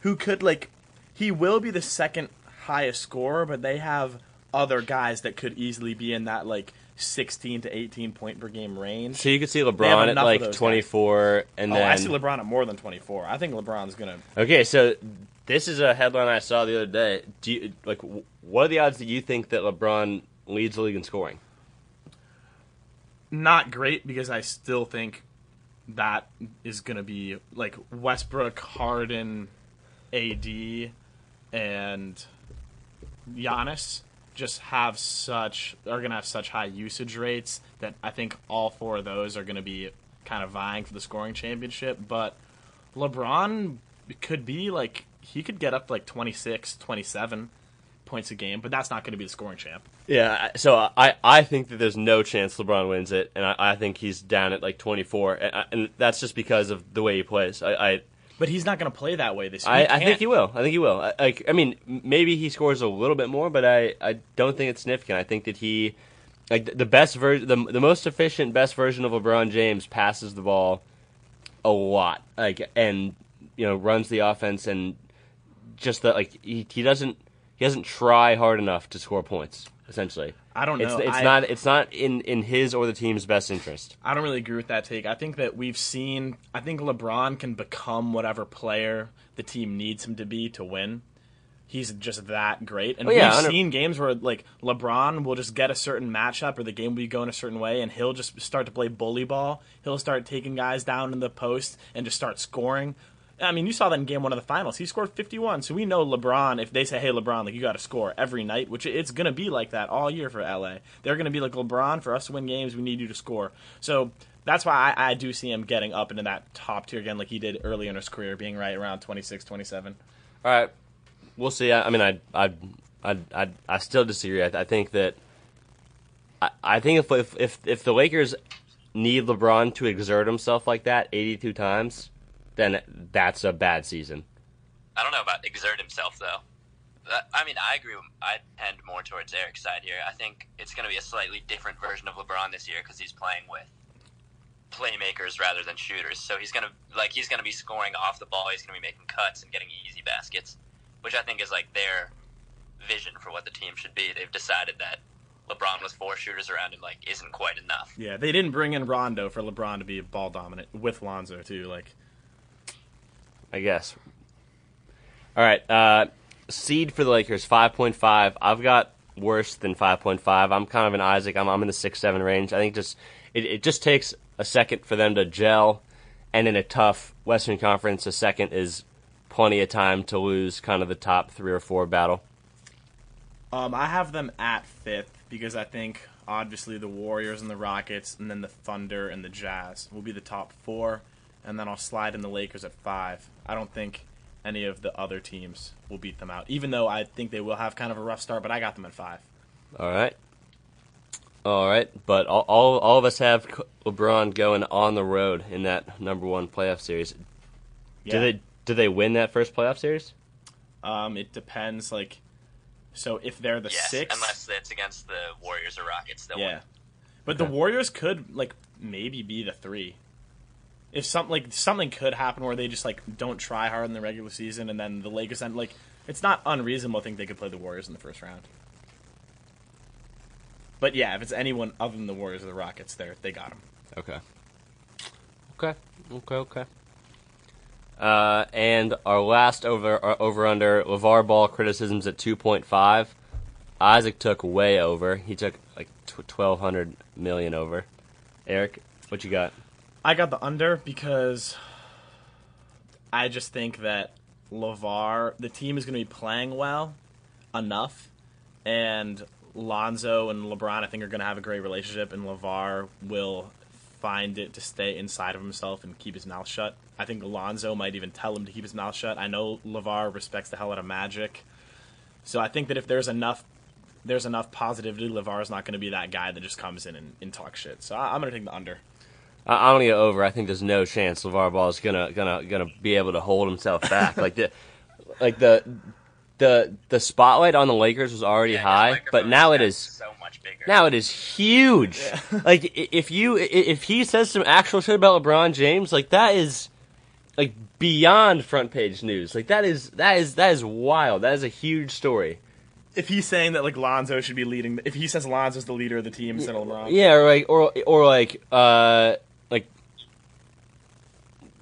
who could like, he will be the second highest scorer, but they have other guys that could easily be in that like 16 to 18 point per game range. So you could see LeBron at like those guys. 24, and oh, then I see LeBron at more than 24. I think LeBron's gonna. Okay, so this is a headline I saw the other day. Do you like what are the odds that you think that LeBron leads the league in scoring? not great because I still think that is going to be like Westbrook, Harden, AD, and Giannis just have such are going to have such high usage rates that I think all four of those are going to be kind of vying for the scoring championship. But LeBron could be like he could get up like 26, 27 points a game, but that's not going to be the scoring champ. Yeah, so I, I think that there's no chance LeBron wins it, and I, I think he's down at like 24, and, I- and that's just because of the way he plays. I I, But he's not going to play that way this year. I, I think he will. I think he will. I, like I mean, maybe he scores a little bit more, but I, I don't think it's significant. I think that he like the best version, the the most efficient, best version of LeBron James passes the ball a lot, like and you know runs the offense and just that like he, he doesn't he doesn't try hard enough to score points. Essentially, I don't know. it's it's I- not it's not in in his or the team's best interest. I don't really agree with that take. I think that we've seen. I think LeBron can become whatever player the team needs him to be to win. He's just that great, and Oh, yeah, we've seen games where like LeBron will just get a certain matchup or the game will be going a certain way, and he'll just start to play bully ball. He'll start taking guys down in the post and just start scoring. I mean, you saw that in game one of the finals. He scored 51. So we know LeBron, if they say, hey, LeBron, like, you got to score every night, which it's going to be like that all year for LA. They're going to be like, LeBron, for us to win games, we need you to score. So that's why I, I do see him getting up into that top tier again, like he did early in his career, being right around 26, 27. All right, we'll see. I, I mean, I I I I, I still disagree. I, I think that I, I think if, if if if the Lakers need LeBron to exert himself like that 82 times, then that's a bad season. I don't know about exert himself though. I mean, I agree. with- I tend more towards Eric's side here. I think it's going to be a slightly different version of LeBron this year because he's playing with playmakers rather than shooters. So he's going to like he's going to be scoring off the ball. He's going to be making cuts and getting easy baskets, which I think is like their vision for what the team should be. They've decided that LeBron with four shooters around him like isn't quite enough. Yeah, they didn't bring in Rondo for LeBron to be ball dominant with Lonzo, too. Like, I guess. All right, uh, seed for the Lakers 5.5. I've got worse than 5.5. I'm kind of an Isaac. I'm, I'm in the six seven range. I think just it, it just takes a second for them to gel, and in a tough Western Conference, a second is plenty of time to lose kind of the top three or four battle. Um, I have them at fifth because I think obviously the Warriors and the Rockets, and then the Thunder and the Jazz will be the top four, and then I'll slide in the Lakers at five. I don't think any of the other teams will beat them out, even though I think they will have kind of a rough start. But I got them at five. All right. All right, but all, all, all of us have LeBron going on the road in that number one playoff series. Yeah. Do they do they win that first playoff series? Um, it depends. Like, so if they're the Yes, six, unless it's against the Warriors or Rockets, they'll yeah. win. But the Warriors could like maybe be the three. If something like something could happen where they just like don't try hard in the regular season, and then the Lakers end like it's not unreasonable to think they could play the Warriors in the first round. But yeah, if it's anyone other than the Warriors or the Rockets, there they got them. Okay. Okay. Okay. Okay. Uh, and our last over uh, over under LaVar Ball criticisms at two point five. Isaac took way over. He took like twelve hundred million over. Eric, what you got? I got the under because I just think that LaVar, the team is going to be playing well enough, and Lonzo and LeBron, I think, are going to have a great relationship, and LaVar will find it to stay inside of himself and keep his mouth shut. I think Lonzo might even tell him to keep his mouth shut. I know LaVar respects the hell out of Magic, so I think that if there's enough. There's enough positivity. LaVar's not going to be that guy that just comes in and, and talks shit. So I, I'm going to take the under. I, I'm gonna go over. I think there's no chance LaVar Ball is gonna gonna gonna be able to hold himself back. like the like the the the spotlight on the Lakers was already Yeah, high, that but now it gotten is so much bigger. now it is huge. like if you if he says some actual shit about LeBron James, like that is like beyond front page news. Like that is that is that is wild. That is a huge story. If he's saying that like Lonzo should be leading, if he says Lonzo's the leader of the team instead of LeBron, Yeah, or like or or like uh like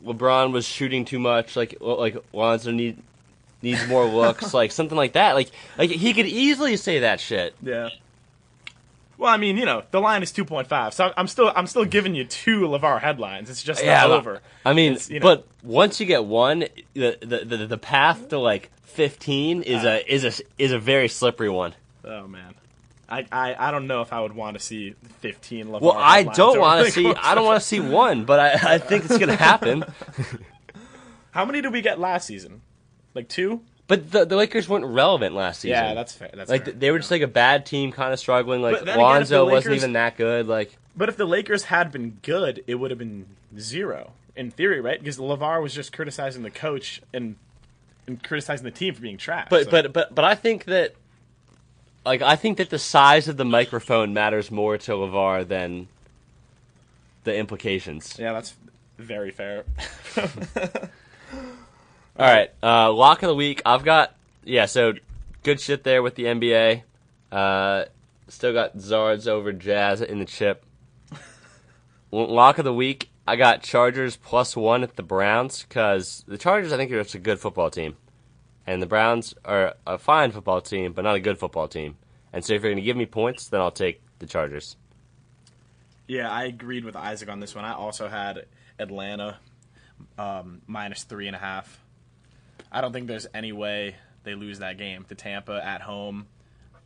LeBron was shooting too much. Like like Lonzo need needs more looks. like something like that. Like like he could easily say that shit. Yeah. Well, I mean, you know, the line is two point five, so I'm still I'm still giving you two LaVar headlines. It's just Yeah, not over. I mean, you know- but once you get one, the the the, the path to like fifteen is Uh. a is a is a very slippery one. Oh man, I, I I don't know if I would want to see fifteen. LaVar Well, I don't want to see. I don't want to see one, but I, I think it's gonna happen. How many did we get last season? Like two? But the, the Lakers weren't relevant last season. Yeah, that's fair. That's like fair. they were just like a bad team, kind of struggling. Like But then again, if the Lonzo wasn't even that good. Like But if the Lakers had been good, it would have been zero in theory, right? Because LaVar was just criticizing the coach and and criticizing the team for being trash. But so- but but but I think that like I think that the size of the microphone matters more to LaVar than the implications. yeah, that's very fair. All right, uh, lock of the week. I've got yeah, so good shit there with the NBA. Uh, still got Zards over Jazz in the chip. Lock of the week. I got Chargers plus one at the Browns because the Chargers I think are just a good football team, and the Browns are a fine football team, but not a good football team. And so if you're going to give me points, then I'll take the Chargers. Yeah, I agreed with Isaac on this one. I also had Atlanta um, minus three and a half. I don't think there's any way they lose that game to Tampa at home.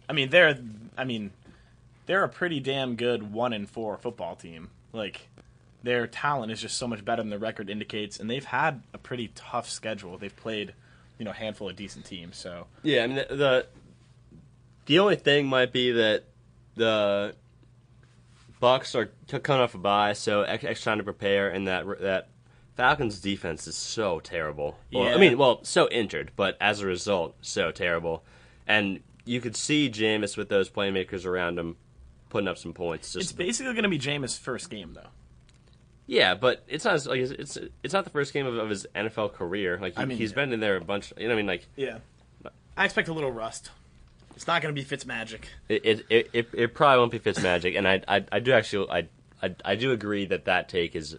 I mean, they're I mean, they're a pretty damn good one and four football team. Like their talent is just so much better than the record indicates, and they've had a pretty tough schedule. They've played, you know, a handful of decent teams. So Yeah, I mean the the, the only thing might be that the Bucs are coming off a bye, so ex- extra time to prepare, and that that Falcons defense is so terrible. Well, Yeah. I mean, well, so injured, but as a result, so terrible. And you could see Jameis with those playmakers around him putting up some points. Just it's basically going to be Jameis' first game, though. Yeah, but it's not like it's it's, not the first game of, of his NFL career. Like he, I mean, he's yeah. been in there a bunch. You know, what I mean, like Yeah, I expect a little rust. It's not going to be Fitzmagic. It it, it, it, it probably won't be Fitzmagic, and I, I I do actually I, I I do agree that that take is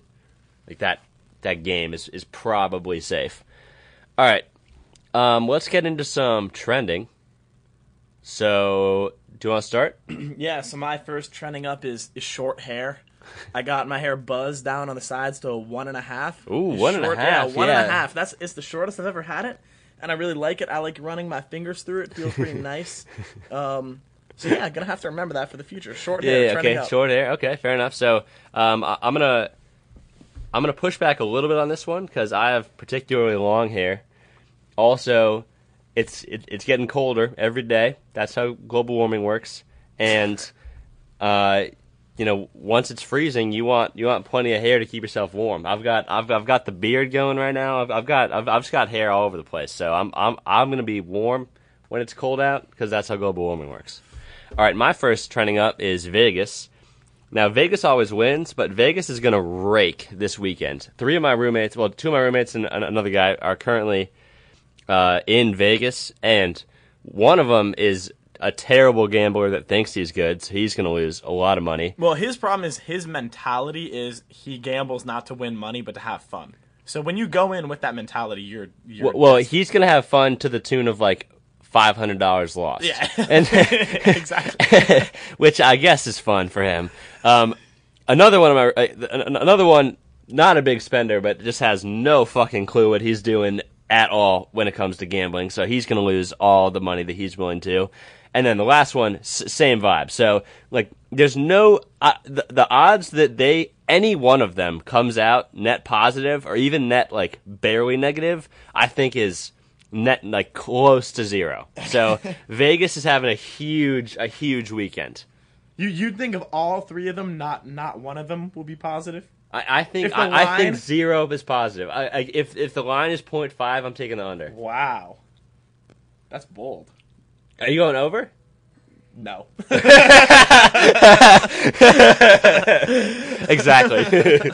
like that that game is is probably safe. All right, um, let's get into some trending. So, do you want to start? Yeah, so my first trending up is, is short hair. I got my hair buzzed down on the sides to a one and a half. Ooh, one and a half, Yeah, one and a half. That's it's the shortest I've ever had it, and I really like it. I like running my fingers through it. it feels pretty nice. Um, so yeah, I'm gonna have to remember that for the future. Short hair. Yeah, yeah, okay, up. short hair. Okay, fair enough. So, um, I, I'm gonna I'm gonna push back a little bit on this one because I have particularly long hair. Also, it's it, it's getting colder every day. That's how global warming works, and uh, you know, once it's freezing, you want you want plenty of hair to keep yourself warm. I've got I've I've got the beard going right now. I've, I've got I've, I've just got hair all over the place. So I'm I'm I'm gonna be warm when it's cold out because that's how global warming works. All right, my first trending up is Vegas. Now Vegas always wins, but Vegas is gonna rake this weekend. Three of my roommates, well, two of my roommates and another guy are currently uh, in Vegas, and one of them is a terrible gambler that thinks he's good, so he's going to lose a lot of money. Well, his problem is his mentality is he gambles not to win money but to have fun. So when you go in with that mentality, you're you're Well, well he's going to have fun to the tune of like five hundred dollars lost. yeah, and exactly. which I guess is fun for him. Um, another one of my uh, another one, not a big spender, but just has no fucking clue what he's doing at all when it comes to gambling. So he's going to lose all the money that he's willing to. And then the last one, s- same vibe. So like, there's no uh, the, the odds that they any one of them comes out net positive or even net like barely negative. I think is net like close to zero. So Vegas is having a huge a huge weekend. you you'd think of all three of them, not not one of them will be positive. I, I think If the I, I think zero is positive. I, I, if if the line is 0.5, I'm taking the under. Wow. That's bold. Are you going over? No. exactly.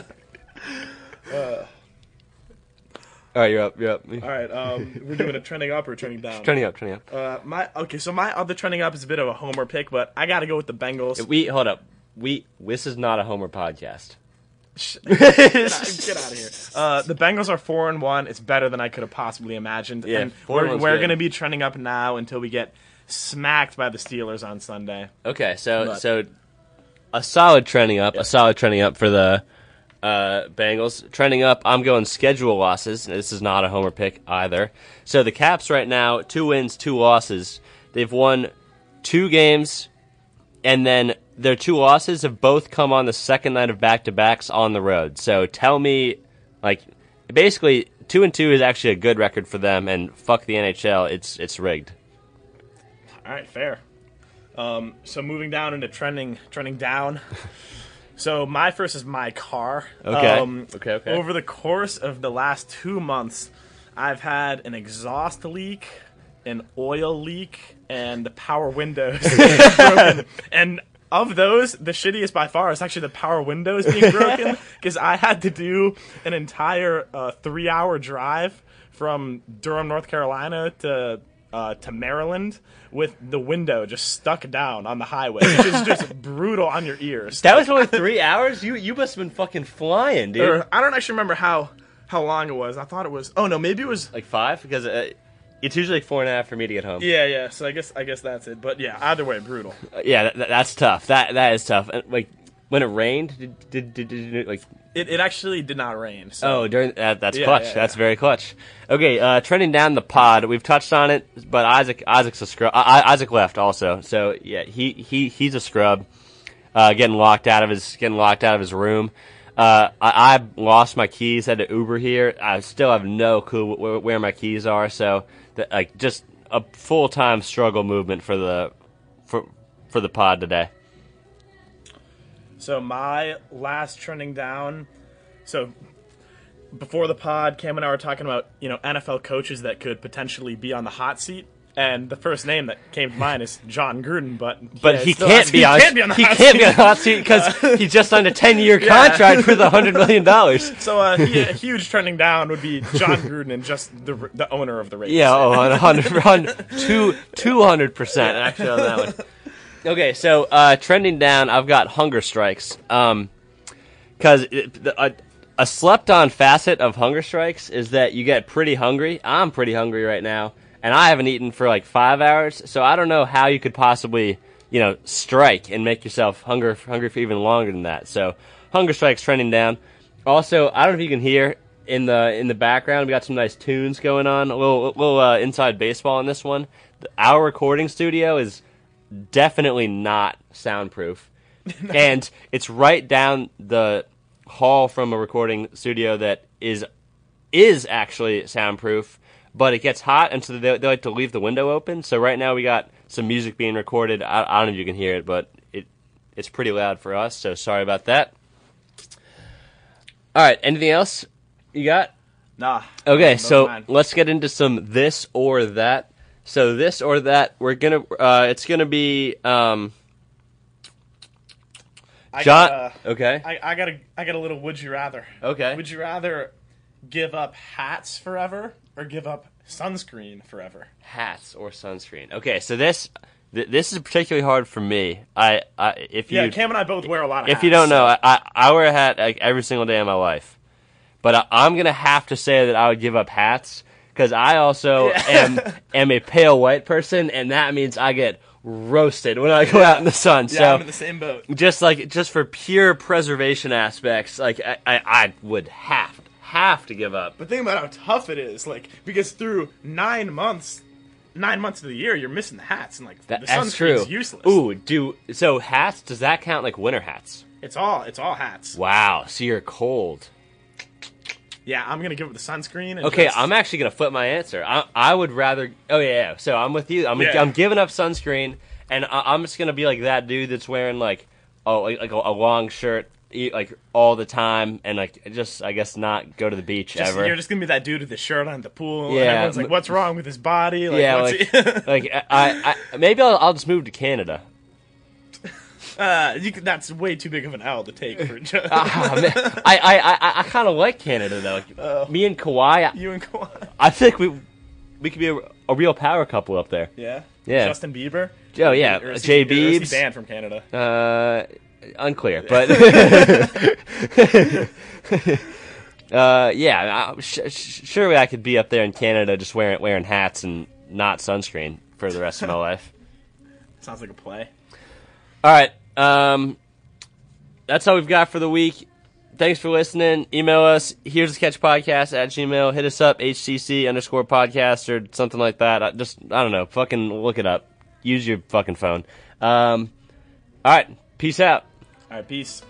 All right, you're up. You're up. All right. Um, we're doing a trending up or trending down. Trending up, trending up. Uh, my okay. So my other trending up is a bit of a homer pick, but I got to go with the Bengals. We hold up. We this is not a Homer podcast. Get out of here. Uh, the Bengals are four and one. It's better than I could have possibly imagined. Yeah, and four we're, we're going to be trending up now until we get smacked by the Steelers on Sunday. Okay, so But- so a solid trending up, a solid trending up for the uh, Bengals. Trending up, I'm going schedule losses. This is not a homer pick either. So the Caps right now, two wins, two losses. They've won two games, and then their two losses have both come on the second night of back to backs on the road. So tell me, like, basically, two and two is actually a good record for them, and fuck the NHL, it's it's rigged. All right, fair. Um, so moving down into trending, trending down. so my first is my car. Okay. Um, Okay, okay. Over the course of the last two months, I've had an exhaust leak, an oil leak, and the power windows broken. And of those, the shittiest by far is actually the power windows being broken because I had to do an entire uh, three-hour drive from Durham, North Carolina to uh, to Maryland with the window just stuck down on the highway, which is just brutal on your ears. That was only three hours. You you must have been fucking flying, dude. Or, I don't actually remember how how long it was. I thought it was. Oh no, maybe it was. like five because uh, it's usually like four and a half for me to get home. Yeah, yeah. So I guess I guess that's it. But yeah, either way, brutal. Uh, yeah, that, that- that's tough. That that is tough. And, like when it rained, did did, did, did it, like It, it actually did not rain. So oh during that that's Yeah, clutch. yeah, that's yeah. very clutch. Okay, uh, trending down the pod, we've touched on it, but Isaac Isaac's a scrub. I, Isaac left also, so yeah, he he he's a scrub. Uh, getting locked out of his getting locked out of his room. Uh, I, I lost my keys. Had to Uber here. I still have no clue where, where my keys are. So, the, like, just a full time struggle movement for the for for the pod today. So my last trending down. So before the pod, Cam and I were talking about you know NFL coaches that could potentially be on the hot seat, and the first name that came to mind is Jon Gruden. But But yeah, he can't be he on. can't be on the he hot can't seat. be on the hot seat because he just signed a ten year contract with a hundred million dollars. So uh, he, a huge trending down would be Jon Gruden and just the the owner of the Raiders. Yeah, oh, on a hundred, on two, two hundred percent actually on that one. Okay, so uh, trending down, I've got hunger strikes. Um, because a, a slept-on facet of hunger strikes is that you get pretty hungry. I'm pretty hungry right now, and I haven't eaten for like five hours. So I don't know how you could possibly, you know, strike and make yourself hunger hungry for even longer than that. So hunger strikes trending down. Also, I don't know if you can hear in the in the background. We got some nice tunes going on. A little little uh, inside baseball in this one. Our recording studio is definitely not soundproof, and it's right down the hall from a recording studio that is is actually soundproof. But it gets hot, and so they, they like to leave the window open. So right now we got some music being recorded. I, I don't know if you can hear it, but it it's pretty loud for us. So sorry about that. All right. Anything else you got? Nah. Okay, so let's get into some this or that. So this or that, we're gonna. Uh, it's gonna be um, I John. got a- okay. I, I got a I got a little would you rather. Okay. Would you rather give up hats forever or give up sunscreen forever? Hats or sunscreen. Okay, so this th- this is particularly hard for me. I, I if you Yeah, Cam and I both wear a lot of if hats. you don't know, so- I, I I wear a hat like every single day of my life, but I, I'm gonna have to say that I would give up hats because I also am am a pale white person, and that means I get roasted when I go out in the sun. yeah, so I'm in the same boat. just like just for pure preservation aspects, like I, I, I would have have to give up. But think about how tough it is, like because through nine months, nine months of the year, you're missing the hats, and like That, the that's true. useless. Ooh, do so hats? Does that count like winter hats? It's all it's all hats. Wow, so you're cold. Yeah, I'm gonna give it the sunscreen. And Okay, just- I'm actually gonna flip my answer. I, I would rather. Oh yeah, yeah. So I'm with you. I'm Yeah. I'm giving up sunscreen, and I, I'm just gonna be like that dude that's wearing like oh like, like a, a long shirt like all the time and like just I guess not go to the beach Just- ever. You're just gonna be that dude with the shirt on the pool. Yeah. Everyone's like, "What's wrong with his body?" Like, yeah, what's like, he- like I, I maybe I'll, I'll just move to Canada. Uh, you that's way too big of an L to take for just Ah, man, I I I, I kind of like Canada though. Oh. Me and Kawhi, you and Kawhi. I think we we could be a, a real power couple up there. Yeah, Yeah. Justin Bieber. Oh yeah, Or is Jay he Biebs. banned from Canada. Uh, unclear, but uh, yeah, I, sh- sh- surely I could be up there in Canada just wearing wearing hats and not sunscreen for the rest of my life. Sounds like a play. All right, um, that's all we've got for the week. Thanks for listening. Email us here's a catch podcast at gmail. Hit us up hcc underscore podcast or something like that. I just I don't know. Fucking look it up. Use your fucking phone. Um, all right. Peace out. All right, peace.